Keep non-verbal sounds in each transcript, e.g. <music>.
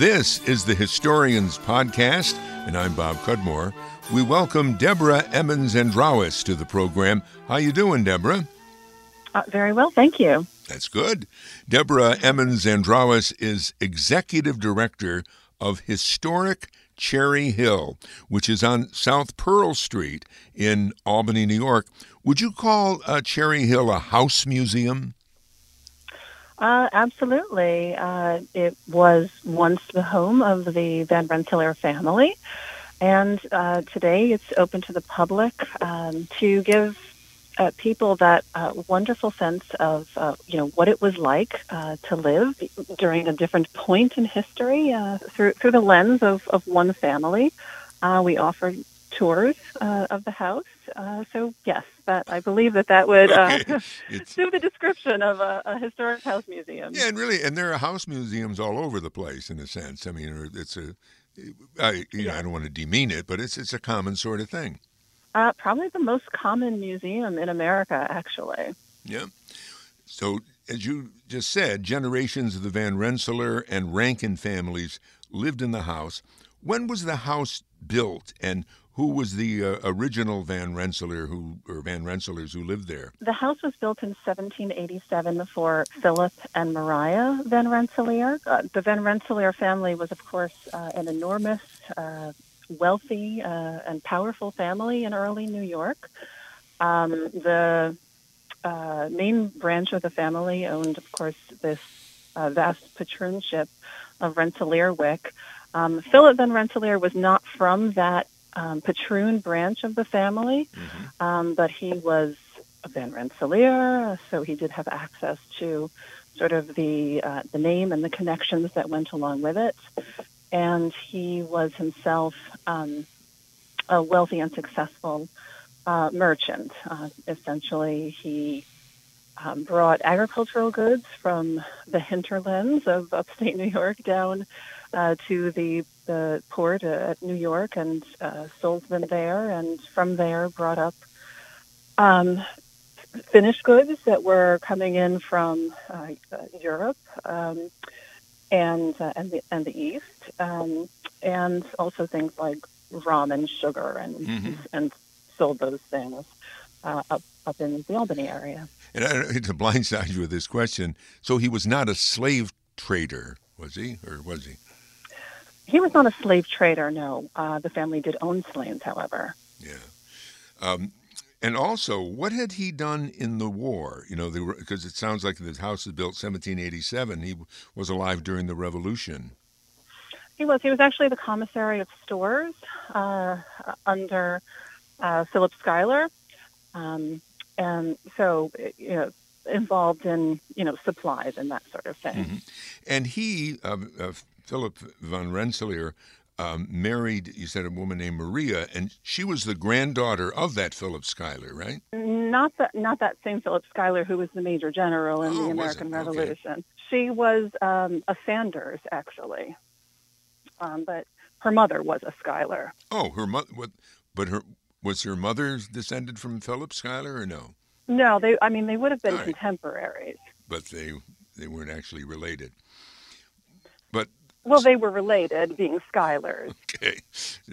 This is the Historians Podcast, and I'm Bob Cudmore. We welcome Deborah Emmons Andarawis to the program. How you doing, Deborah? Uh, very well, thank you. That's good. Deborah Emmons Andarawis is executive director of Historic Cherry Hill, which is on South Pearl Street in Albany, New York. Would you call uh, Cherry Hill a house museum? Uh, absolutely. Uh, it was once the home of the Van Rensselaer family, and uh, today it's open to the public um, to give uh, people that uh, wonderful sense of uh, you know what it was like to live during a different point in history through through the lens of, of one family. We offer tours of the house. So yes, that I believe that that would <laughs> okay. <laughs> do the description of a, a, historic house museum. Yeah, and really, and there are house museums all over the place in a sense. I mean, it's a I, you know, I don't want to demean it, but it's it's a common sort of thing. Uh, probably the most common museum in America, actually. Yeah. So, as you just said, generations of the Van Rensselaer and Rankin families lived in the house. When was the house built, and who was the uh, original Van Rensselaer who or Van Rensselaers who lived there? The house was built in 1787 for Philip and Maria Van Rensselaer. Uh, the Van Rensselaer family was, of course, uh, an enormous uh, wealthy uh, and powerful family in early New York. Um, the uh, main branch of the family owned, of course, this vast patroonship of Rensselaerwyck. Um, Philip Van Rensselaer was not from that um, patroon branch of the family, mm-hmm. um, but he was a Van Rensselaer, so he did have access to sort of the uh, the name and the connections that went along with it and he was himself um, a wealthy and successful uh, merchant. Uh, essentially, he um, brought agricultural goods from the hinterlands of upstate <laughs> New York down uh, to the the port at New York and uh, sold them there, and from there brought up um, finished goods that were coming in from uh, Europe. Um, and uh, and the and the East, um, and also things like rum and sugar, and mm-hmm. and sold those things uh, up up in the Albany area. And I to <laughs> blindside you with this question. So he was not a slave trader, was he, or was he? He was not a slave trader. No, uh, the family did own slaves, however. Yeah. Um, and also, what had he done in the war? You know, because it sounds like the house was built 1787. He was alive during the Revolution. He was. He was actually the commissary of stores uh, under uh, Philip Schuyler, um, and so you know, involved in you know supplies and that sort of thing. Mm-hmm. And he, uh, Philip Van Rensselaer, um, married, you said, a woman named Maria, and she was the granddaughter of that Philip Schuyler, right? Not that, not that same Philip Schuyler who was the major general in oh, the American Revolution. Okay. She was um, a Sanders, actually, um, but her mother was a Schuyler. Oh, her mother, but her was her mother descended from Philip Schuyler, or no? No, they. I mean, they would have been right. contemporaries, but they they weren't actually related. But well, they were related, being Schuylers. <laughs> Okay,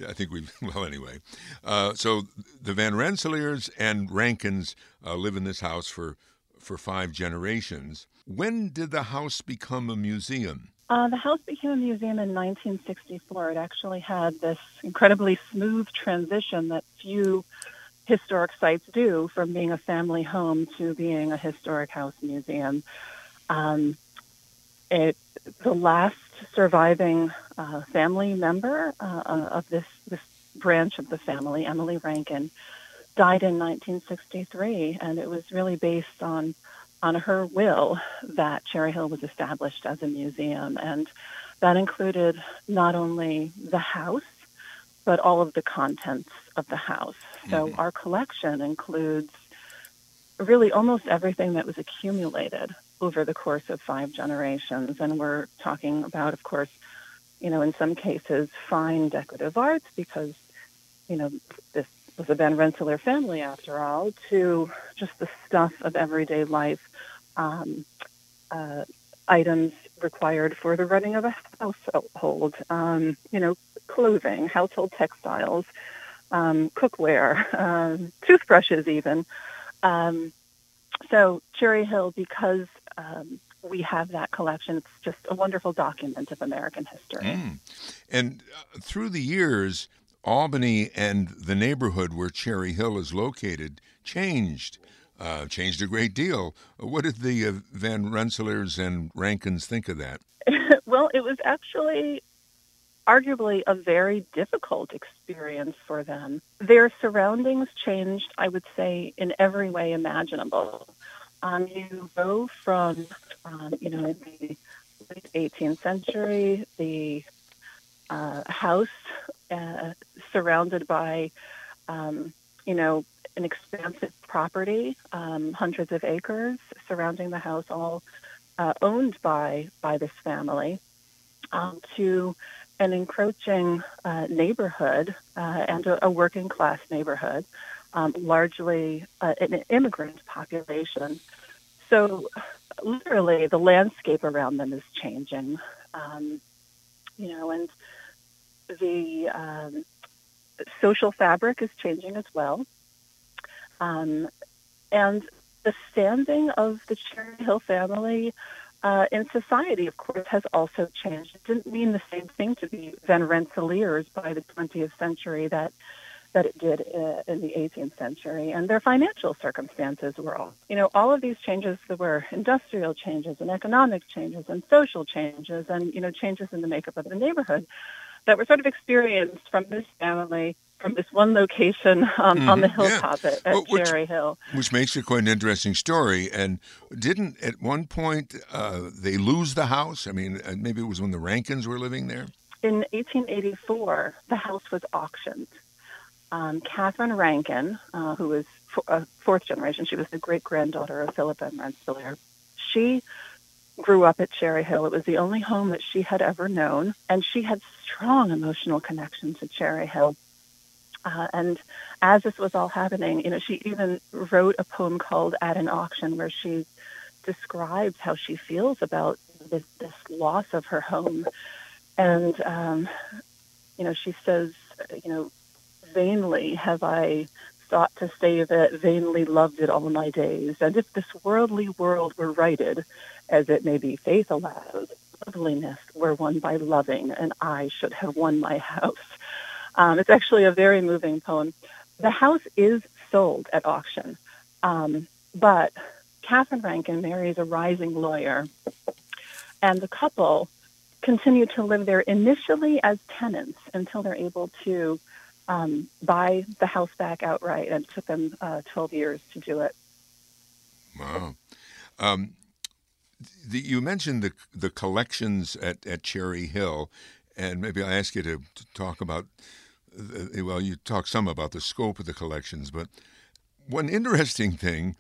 I think we. <laughs> Well, anyway, uh, so the Van Rensselaers and Rankins uh, live in this house for for five generations. When did the house become a museum? Uh, the house became a museum in 1964. It actually had this incredibly smooth transition that few historic sites do from being a family home to being a historic house museum. Um, it the last surviving uh, family member uh, uh, of this this branch of the family, Emily Rankin, died in 1963, and it was really based on on her will that Cherry Hill was established as a museum, and that included not only the house but all of the contents of the house. So mm-hmm. our collection includes really almost everything that was accumulated over the course of five generations. And we're talking about, of course, you know, in some cases, fine decorative arts because, you know, this was a Van Rensselaer family after all, to just the stuff of everyday life, um, uh, items required for the running of a household. Um, you know, clothing, household textiles, um, cookware, uh, toothbrushes, even. Um, so Cherry Hill, because um, we have that collection, it's just a wonderful document of American history. Mm. And uh, through the years, Albany and the neighborhood where Cherry Hill is located changed. Uh, changed a great deal. What did the uh, Van Rensselaers and Rankins think of that? <laughs> well, it was actually arguably a very difficult experience for them. Their surroundings changed, I would say, in every way imaginable. Um, you go from, um, you know, the late 18th century, the uh, house uh, surrounded by, um, you know, an expansive property, um, hundreds of acres surrounding the house, all uh, owned by by this family, um, to an encroaching uh, neighborhood uh, and a, a, working class neighborhood, um, largely uh, an immigrant population. So, literally, the landscape around them is changing. Um, you know, and the um, social fabric is changing as well. Um, and the standing of the Cherry Hill family uh, in society, of course, has also changed. It didn't mean the same thing to be Van Rensselaers by the 20th century that that it did uh, in the 18th century, and their financial circumstances were all. You know, all of these changes there were industrial changes and economic changes and social changes, and you know, changes in the makeup of the neighborhood that were sort of experienced from this family from this one location um, mm-hmm. on the hilltop yeah. at, at well, which, Cherry Hill. Which makes it quite an interesting story. And didn't at one point uh, they lose the house? I mean, uh, maybe it was when the Rankins were living there? In 1884, the house was auctioned. Um, Catherine Rankin, uh, who was a uh, fourth generation, she was the great granddaughter of Philip M. Rensselaer. She grew up at Cherry Hill. It was the only home that she had ever known, and she had strong emotional connection to Cherry Hill. Uh, and as this was all happening, you know, she even wrote a poem called "At an Auction," where she describes how she feels about this, this loss of her home. And um, you know, she says, you know, vainly have I sought to save it, vainly loved it all my days. And if this worldly world were righted, as it may be faith allows, loveliness were won by loving, and I should have won my house. Um, it's actually a very moving poem. The house is sold at auction, um, but Catherine Rankin marries a rising lawyer, and the couple continue to live there initially as tenants until they're able to um, buy the house back outright. And it took them uh, 12 years to do it. Wow. Um, the, you mentioned the the collections at, at Cherry Hill, and maybe I'll ask you to, to talk about well, you talk some about the scope of the collections, but one interesting thing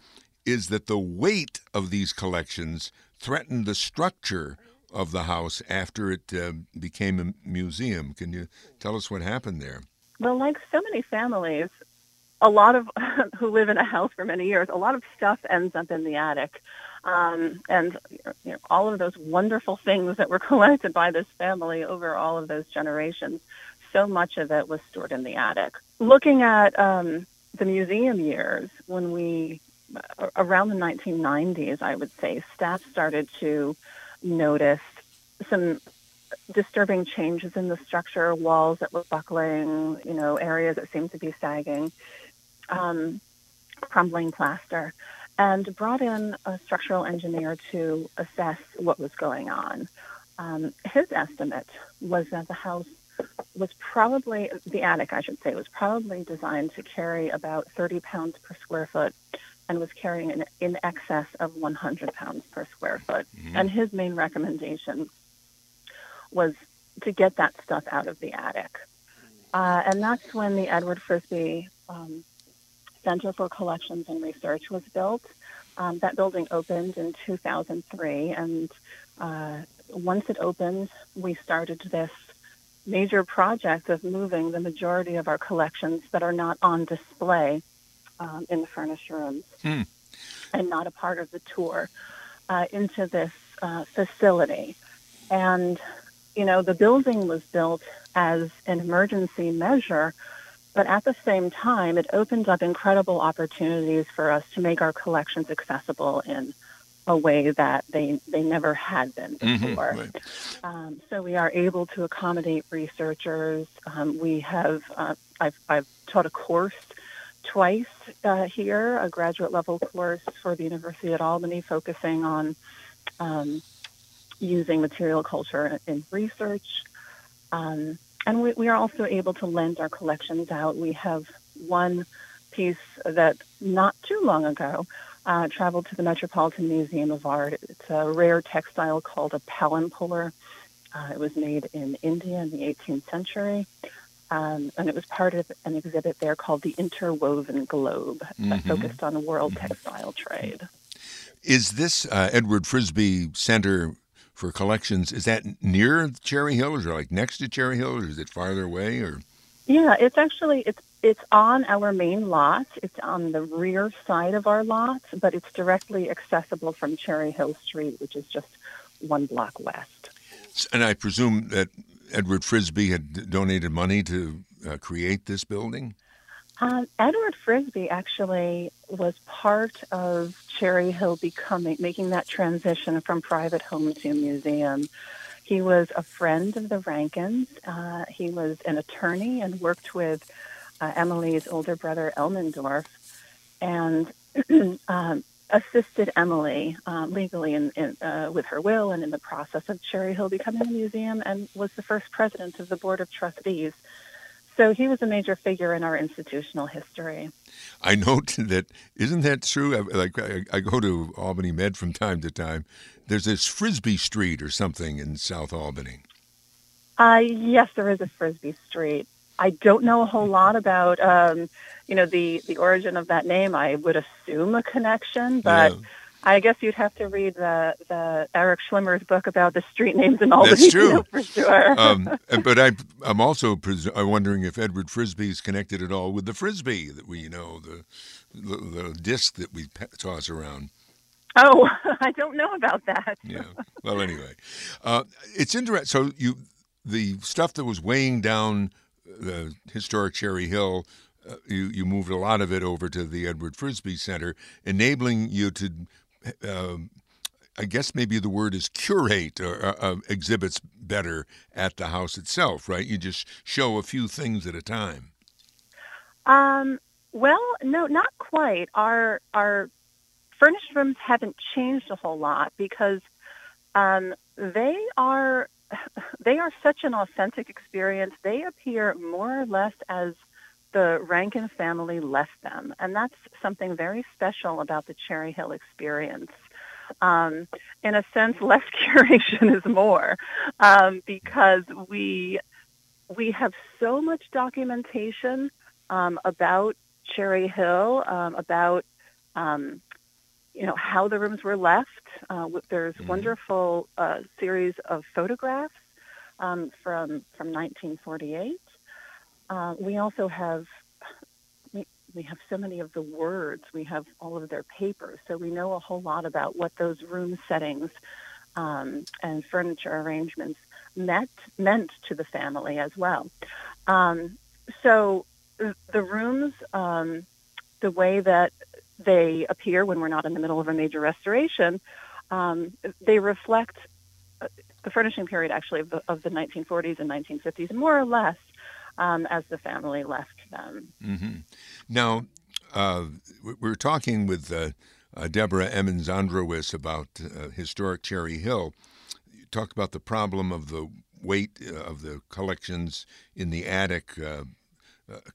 is that the weight of these collections threatened the structure of the house after it uh, became a museum. Can you tell us what happened there? Well, like so many families, a lot of <laughs> who live in a house for many years, a lot of stuff ends up in the attic. Um, and you know, all of those wonderful things that were <laughs> collected by this family over all of those generations so much of it was stored in the attic. Looking at um, the museum years, when we, around the 1990s, I would say, staff started to notice some disturbing changes in the structure, walls that were buckling, you know, areas that seemed to be sagging, um, crumbling plaster, and brought in a structural engineer to assess what was going on. Um, his estimate was that the house was probably the attic, I should say, was probably designed to carry about 30 pounds per square foot and was carrying in, in excess of 100 pounds per square foot. Mm-hmm. And his main recommendation was to get that stuff out of the attic. Uh, and that's when the Edward Frisbie um, Center for Collections and Research was built. Um, that building opened in 2003, and uh, once it opened, we started this major project of moving the majority of our collections that are not on display um, in the furnished rooms hmm. and not a part of the tour uh, into this uh, facility. And, you know, the building was built as an emergency measure, but at the same time, it opened up incredible opportunities for us to make our collections accessible in a way that they they never had been Mhm, before. right. Um, so we are able to accommodate researchers. Um, we have uh, I've, I've taught a course twice uh, here, a graduate level course for the University at Albany, focusing on um, using material culture in research. Um, and we, we are also able to lend our collections out. We have one piece that not too long ago uh, traveled to the Metropolitan Museum of Art. It's a rare textile called a palampore. Uh, it was made in India in the 18th century. Um, and it was part of an exhibit there called the Interwoven Globe, uh, Mhm. focused on the world textile trade. Is this uh, Edward Frisbee Center for Collections? Is that near Cherry Hill, or like next to Cherry Hill, or is it farther away? Or Yeah, it's actually it's it's on our main lot. It's on the rear side of our lot, but it's directly accessible from Cherry Hill Street, which is just one block west. and I presume that Edward Frisbee had donated money to uh, create this building. Um, Edward Frisbee actually was part of Cherry Hill becoming making that transition from private home to museum. He was a friend of the Rankins. Uh, he was an attorney and worked with uh, Emily's older brother Elmendorf, and <clears throat> um, assisted Emily uh, legally in, in, uh, with her will and in the process of Cherry Hill becoming a museum, and was the first president of the board of trustees. So he was a major figure in our institutional history. I note <laughs> that isn't that true? I, like I, I go to Albany Med from time to time. There's this Frisbee Street or something in South Albany. Uh, yes, there is a Frisbee Street. I don't know a whole lot about, um, you know, the, the origin of that name. I would assume a connection, but Yeah. I guess you'd have to read the, the Eric Schwimmer's book about the street names in Albany That's true. for sure. <laughs> Um, but I, I'm also pres- I'm wondering if Edward Frisbee is connected at all with the frisbee that we know the the, the disc that we toss around. oh, <laughs> I don't know about that. <laughs> Yeah. Well, anyway, uh, it's interesting. So you, the stuff that was weighing down the historic Cherry Hill, uh, you you moved a lot of it over to the Edward Frisbee Center, enabling you to. Um, I guess maybe the word is curate or uh, uh, exhibits better at the house itself, right? You just show a few things at a time. Um, well, no, not quite. Our our furnished rooms haven't changed a whole lot because um, they are <laughs> they are such an authentic experience. They appear more or less as the Rankin family left them, and that's something very special about the Cherry Hill experience. Um, in a sense, <laughs> less curation is more um, because we we have so much documentation um, about Cherry Hill, um, about um, you know how the rooms were left. Uh, there's Mhm. wonderful uh, series of photographs um, from from 1948. Uh, we also have we, we have so many of the words. We have all of their papers, so we know a whole lot about what those room settings um, and furniture arrangements meant meant to the family as well. Um, so the rooms, um, the way that they appear when we're not in the middle of a major restoration, um, they reflect uh, the furnishing period actually of the, of the 1940s and 1950s, more or less um, as the family left them. hmm Now, uh, we- we're talking with uh, uh, Deborah Emmons Andarawis about uh, historic Cherry Hill. You talked about the problem of the weight uh, of the collections in the attic uh,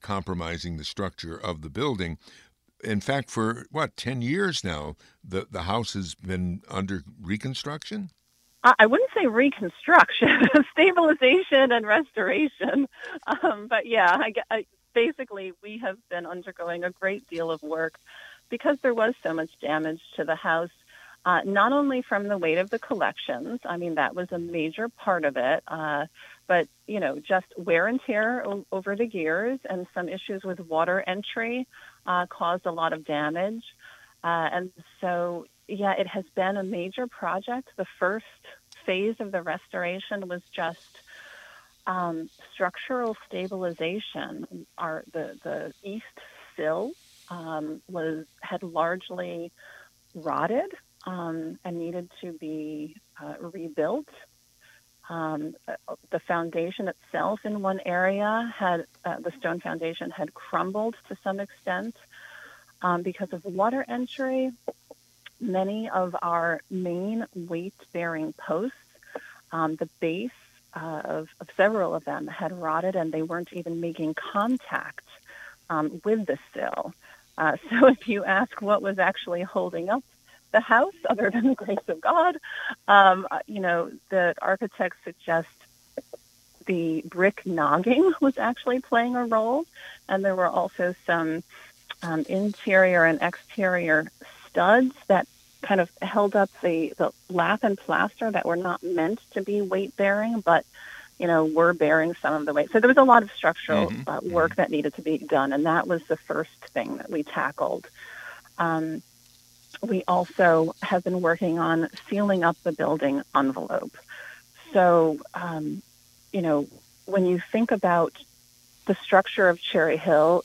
compromising the structure of the building. In fact, for what ten years now, the the house has been under reconstruction. I wouldn't say reconstruction, <laughs> stabilization and restoration. Um, but yeah, I, I, basically we have been undergoing a great deal of work because there was so much damage to the house. Uh, not only from the weight of the collections, I mean that was a major part of it, uh, but you know just wear and tear o- over the years and some issues with water entry uh, caused a lot of damage. Uh, and so, yeah, it has been a major project, the first phase of the restoration was just um, structural stabilization. Our the the east sill um, was had largely rotted um, and needed to be uh, rebuilt. Um, the foundation itself in one area had uh, the stone foundation had crumbled to some extent um, because of water entry. Many of our main weight-bearing posts, um, the base uh, of, of, several of them had rotted, and they weren't even making contact um, with the sill. Uh, <laughs> so, if you ask what was actually holding up the house other than the grace of God. Um, uh, you know, the architects suggest the brick nogging <laughs> was actually playing a role, and there were also some um, interior and exterior studs that kind of held up the, the lath and plaster that were not meant to be weight bearing, but you know, were bearing some of the weight. So there was a lot of structural mm-hmm. uh, work mm-hmm. that needed to be done, and that was the first thing that we tackled. Um, we also have been working on sealing up the building envelope. So, um, you know, when you think about the structure of Cherry Hill,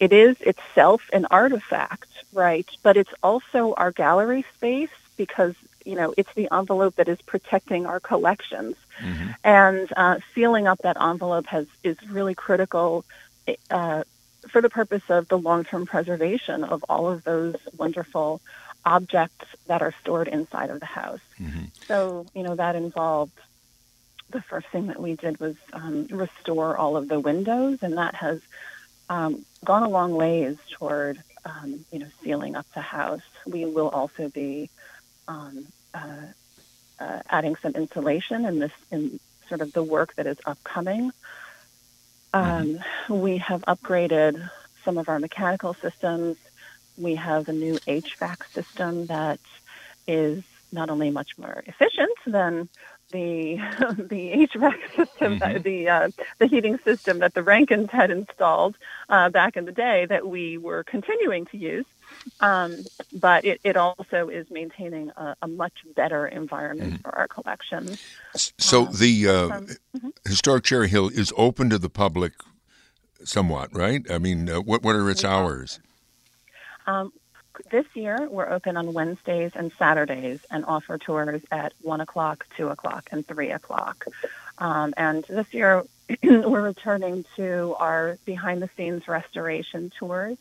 it is itself an artifact, right? But it's also our gallery space because, you know, it's the envelope that is protecting our collections. Mm-hmm. And uh, sealing up that envelope has is really critical uh, for the purpose of the long-term preservation of all of those wonderful objects that are stored inside of the house. Mm-hmm. So, you know, that involved the first thing that we did was um, restore all of the windows, and that has um, gone a long ways toward, um, you know, sealing up the house. We will also be um, uh, uh, adding some insulation in this, in sort of the work that is upcoming. Um, we have upgraded some of our mechanical systems. We have a new HVAC system that is not only much more efficient than the <laughs> the <laughs> HVAC system, mm-hmm. the uh, the heating system that the Rankins had installed uh, back in the day that we were continuing to use, um, but it, it also is maintaining a, a much better environment mm-hmm. for our collections. So um, the uh, um, mm-hmm. historic Cherry Hill is open to the public, somewhat, right? I mean, uh, what what are its yeah. hours? Um, this year, we're open on Wednesdays and Saturdays and offer tours at 1 o'clock, 2 o'clock, and 3 o'clock. Um, and this year, <clears throat> we're returning to our behind the scenes restoration tours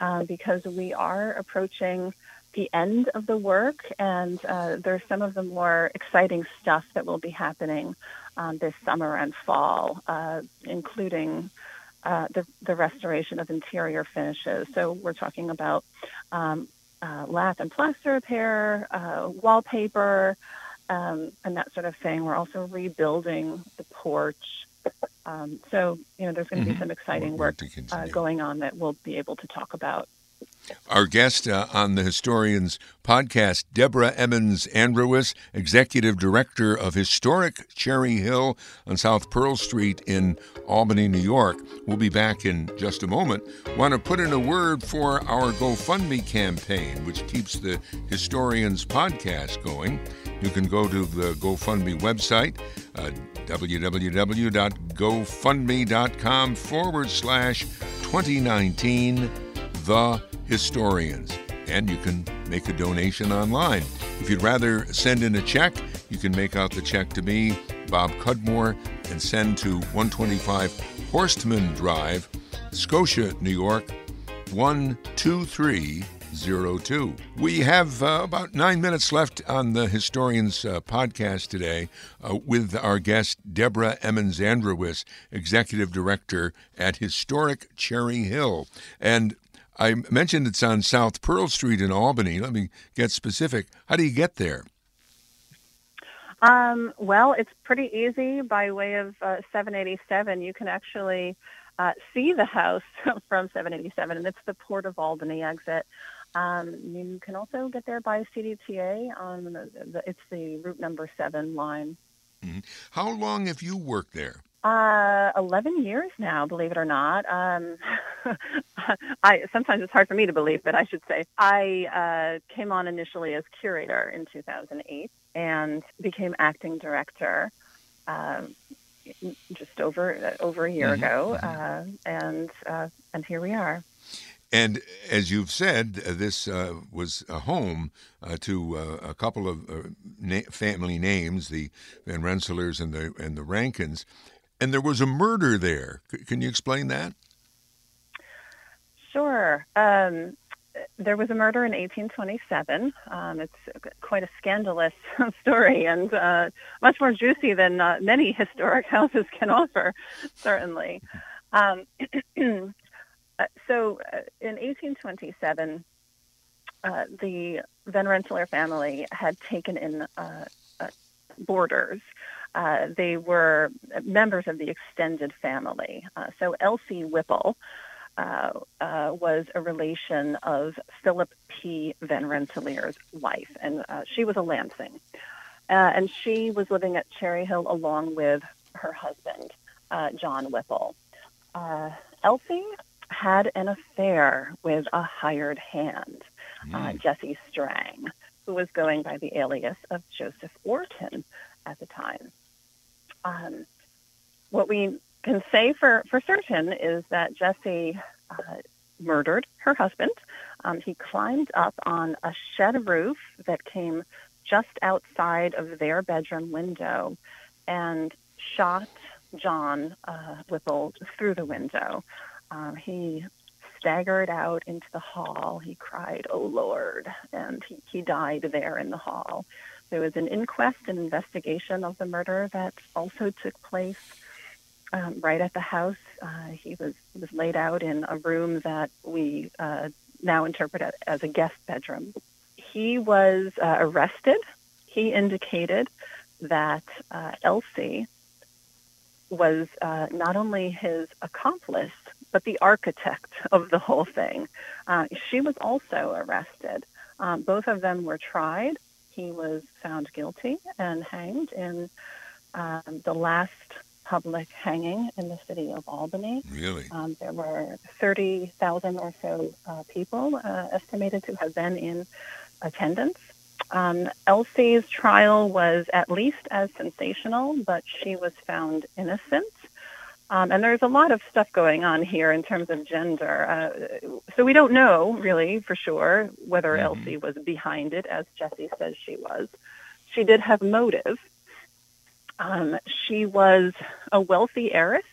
uh, because we are approaching the end of the work, and uh, there's some of the more exciting stuff that will be happening um, this summer and fall, uh, including uh, the, the restoration of interior finishes. So we're talking about um, uh, lath and plaster repair, uh, wallpaper, um, and that sort of thing. We're also rebuilding the porch. Um, so, you know, there's going to mm-hmm. be some exciting work uh, going on that we'll be able to talk about. Our guest uh, on the Historians podcast, Deborah Emmons Andarawis, Executive Director of Historic Cherry Hill on South Pearl Street in Albany, New York. We'll be back in just a moment. Want to put in a word for our GoFundMe campaign, which keeps the Historians podcast going. You can go to the GoFundMe website, uh, www.gofundme.com forward slash 2019 The Historians. And you can make a donation online. If you'd rather send in a check, you can make out the check to me, Bob Cudmore, and send to 125 Horstman Drive, Scotia, New York, 12302. We have uh, about nine minutes left on the Historians uh, podcast today uh, with our guest, Deborah Emmons Andarawis, Executive Director at Historic Cherry Hill. And I mentioned it's on South Pearl Street in Albany. Let me get specific. How do you get there? Um, well, it's pretty easy by way of uh, 787. You can actually uh, see the house <laughs> from 787, and it's the Port of Albany exit. Um, you can also get there by CDTA on the, the it's the route number seven line. Mm-hmm. How long have you worked there? Uh, 11 years now, believe it or not. Um, <laughs> I sometimes it's hard for me to believe, but I should say I uh, came on initially as curator in 2008, and became acting director um, just over over a year mm-hmm. ago, mm-hmm. Uh, and uh, and here we are. And as you've said, uh, this uh, was a home uh, to uh, a couple of na- family names, the Van Rensselaers and the and the Rankins, and there was a murder there. C- can you explain that? Sure. Um, there was a murder in 1827. Um, it's quite a scandalous <laughs> story and uh, much more juicy than uh, many <laughs> historic houses can offer, certainly. Um, <clears throat> uh, so uh, in 1827, uh, the Van Rensselaer family had taken in uh, boarders. they were members of the extended family. so Elsie Whipple, uh, uh, was a relation of Philip P. Van Rensselaer's wife, and uh, she was a Lansing. Uh, and she was living at Cherry Hill along with her husband, uh, John Whipple. Elsie had an affair with a hired hand, mm. Jesse Strang, who was going by the alias of Joseph Orton at the time. Um, what we can say for, for certain is that Jesse uh, murdered her husband. Um, he climbed up on a shed roof that came just outside of their bedroom window and shot John uh, Whipple through the window. Um, he staggered out into the hall. He cried, Oh Lord, and he, he died there in the hall. There was an inquest and investigation of the murder that also took place um, right at the house. Uh, he was was laid out in a room that we uh, now interpret as a guest bedroom. He was uh, arrested. He indicated that uh, Elsie was uh, not only his accomplice but the architect <laughs> of the whole thing. Uh, she was also arrested. Um, both of them were tried. He was found guilty and hanged in um, the last public hanging in the city of Albany. Really? Um, there were 30,000 or so uh, people uh, estimated to have been in attendance. Um, Elsie's trial was at least as sensational, but she was found innocent. Um, and there's a lot of stuff going on here in terms of gender. Uh, so we don't know really for sure whether mm-hmm. Elsie was behind it, as Jesse says she was. She did have motive, um, she was a wealthy heiress,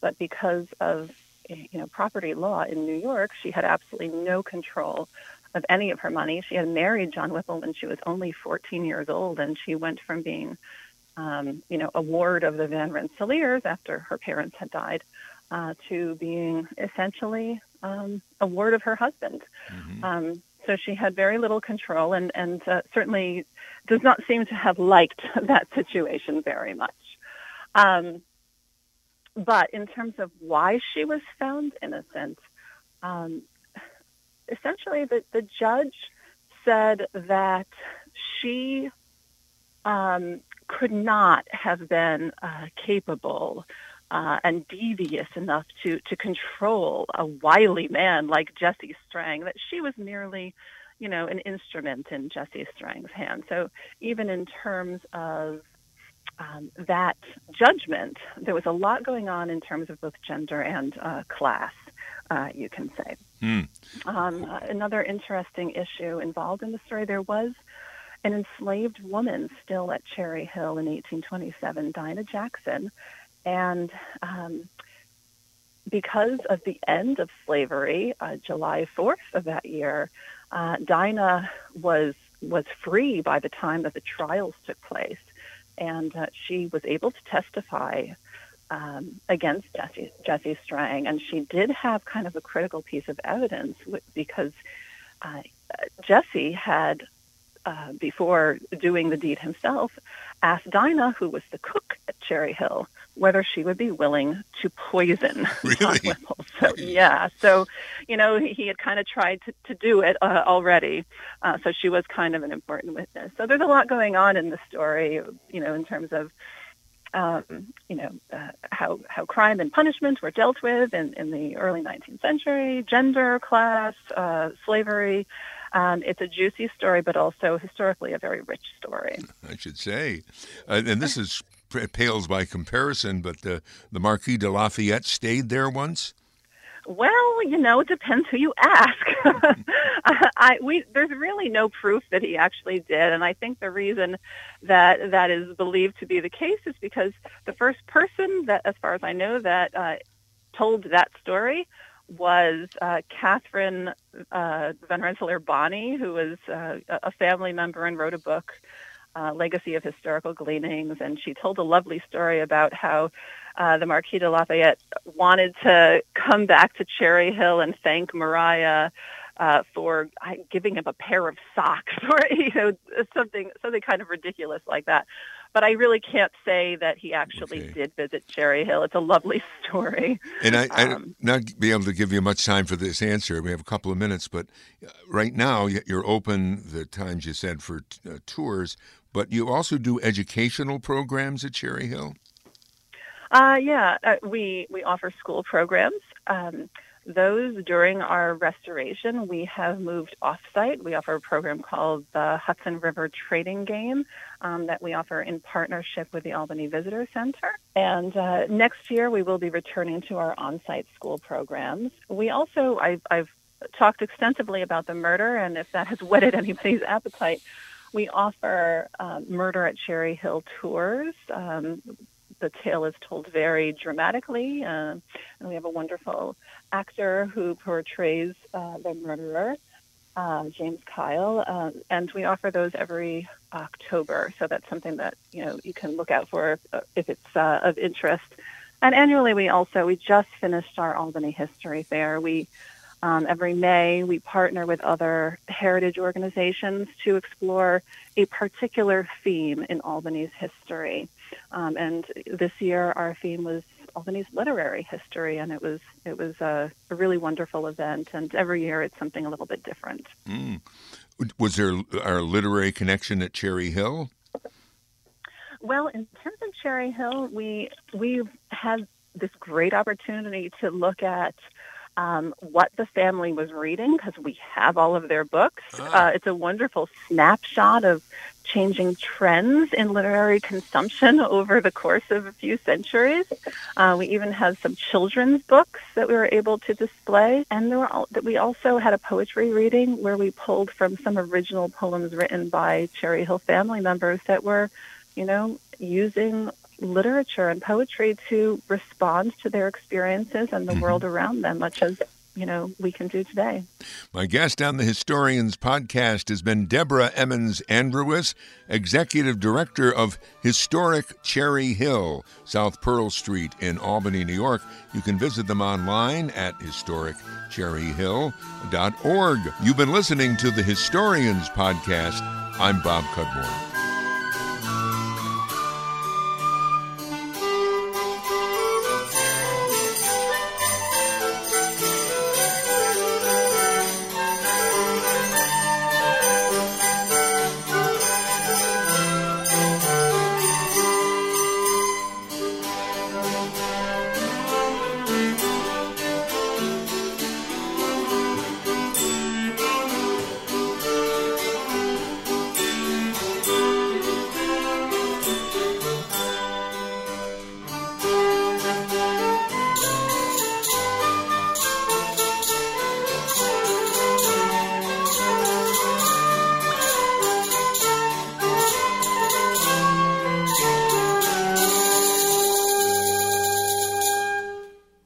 but because of you know property law in New York, she had absolutely no control of any of her money. She had married John Whipple when she was only 14 years old, and she went from being, um, you know, a ward of the Van Rensselaers after her parents had died, uh, to being essentially um, a ward of her husband. Mm-hmm. Um, so she had very little control, and and uh, certainly does not seem to have liked <laughs> that situation very much. Um, but in terms of why she was found innocent, um, essentially the, the judge said that she um, could not have been uh, capable uh, and devious enough to, to control a wily man like Jesse Strang, that she was merely you know, an instrument in Jesse Strang's hand. So even in terms of um, that judgment, there was a lot going on in terms of both gender and uh, class, uh, you can say. Mm. Um, uh, another interesting issue involved in the story, there was an enslaved woman still at Cherry Hill in 1827, Dinah Jackson. And um, because of the end of slavery, uh, July 4th of that year, uh, Dinah was was free by the time that the trials took place, and uh, she was able to testify um, against Jesse, Jesse Strang, and she did have kind of a critical piece of evidence because uh, Jesse had, uh, before doing the deed himself, asked Dinah, who was the cook at Cherry Hill, whether she would be willing to poison <laughs> really? Whipple. So yeah, so you know he had kind of tried to, to do it uh, already, uh, so she was kind of an important witness. So there's a lot going on in the story, you know, in terms of um, you know uh, how how crime and punishment were dealt with in, in the early 19th century, gender, class, uh, slavery. Um, it's a juicy story, but also historically a very rich story. I should say. Uh, and this is pales by comparison, but the, the Marquis de Lafayette stayed there once? Well, you know, it depends who you ask. <laughs> <laughs> I, we, there's really no proof that he actually did, and I think the reason that that is believed to be the case is because the first person that, as far as I know, that uh, told that story was uh, Catherine uh, Van Rensselaer Bonney, who was uh, a family member and wrote a book, uh, Legacy of Historical Gleanings, and she told a lovely story about how uh, the Marquis de Lafayette wanted to come back to Cherry Hill and thank Maria uh, for giving him a pair of socks <laughs> or you know something something kind of ridiculous like that. But I really can't say that he actually okay. did visit Cherry Hill. It's a lovely <laughs> story. And I, I um, not be able to give you much time for this answer. We have a couple of minutes, but uh, right now you're open the times you said for uh, tours, but you also do educational programs at Cherry Hill. Uh, yeah, uh, we we offer school programs. Um, those during our restoration, we have moved offsite. We offer a program called the Hudson River Trading Game um, that we offer in partnership with the Albany Visitor Center. And uh, next year, we will be returning to our on-site school programs. We also, I've, I've talked extensively about the murder, and if that has <laughs> whetted anybody's appetite, we offer uh, Murder at Cherry Hill tours. Um, the tale is told very dramatically, uh, and we have a wonderful actor who portrays uh, the murderer, uh, James Kyle, uh, and we offer those every October. So that's something that you know you can look out for if, uh, if it's uh, of interest. And annually, we also we just finished our Albany History Fair. We um, every May, we partner with other heritage organizations to explore a particular theme in Albany's history. Um, and this year, our theme was Albany's literary history, and it was it was a, a really wonderful event. And every year, it's something a little bit different. Mm. Was there our literary connection at Cherry Hill? Well, in terms of Cherry Hill, we we've had this great opportunity to look at um, what the family was reading because we have all of their books. Ah. Uh, it's a wonderful snapshot of changing trends in literary consumption <laughs> over the course of a few centuries. Uh, we even have some children's books that we were able to display, and there were all, that we also had a poetry reading where we pulled from some original poems written by Cherry Hill family members that were, you know, using literature and poetry to respond to their experiences and the mm-hmm. world around them, much as you know we can do today. My guest on the Historians podcast has been Deborah Emmons Andarawis, Executive Director of Historic Cherry Hill, South Pearl Street in Albany, New York. You can visit them online at historiccherryhill.org. You've been listening to the Historians podcast. I'm Bob Cudmore.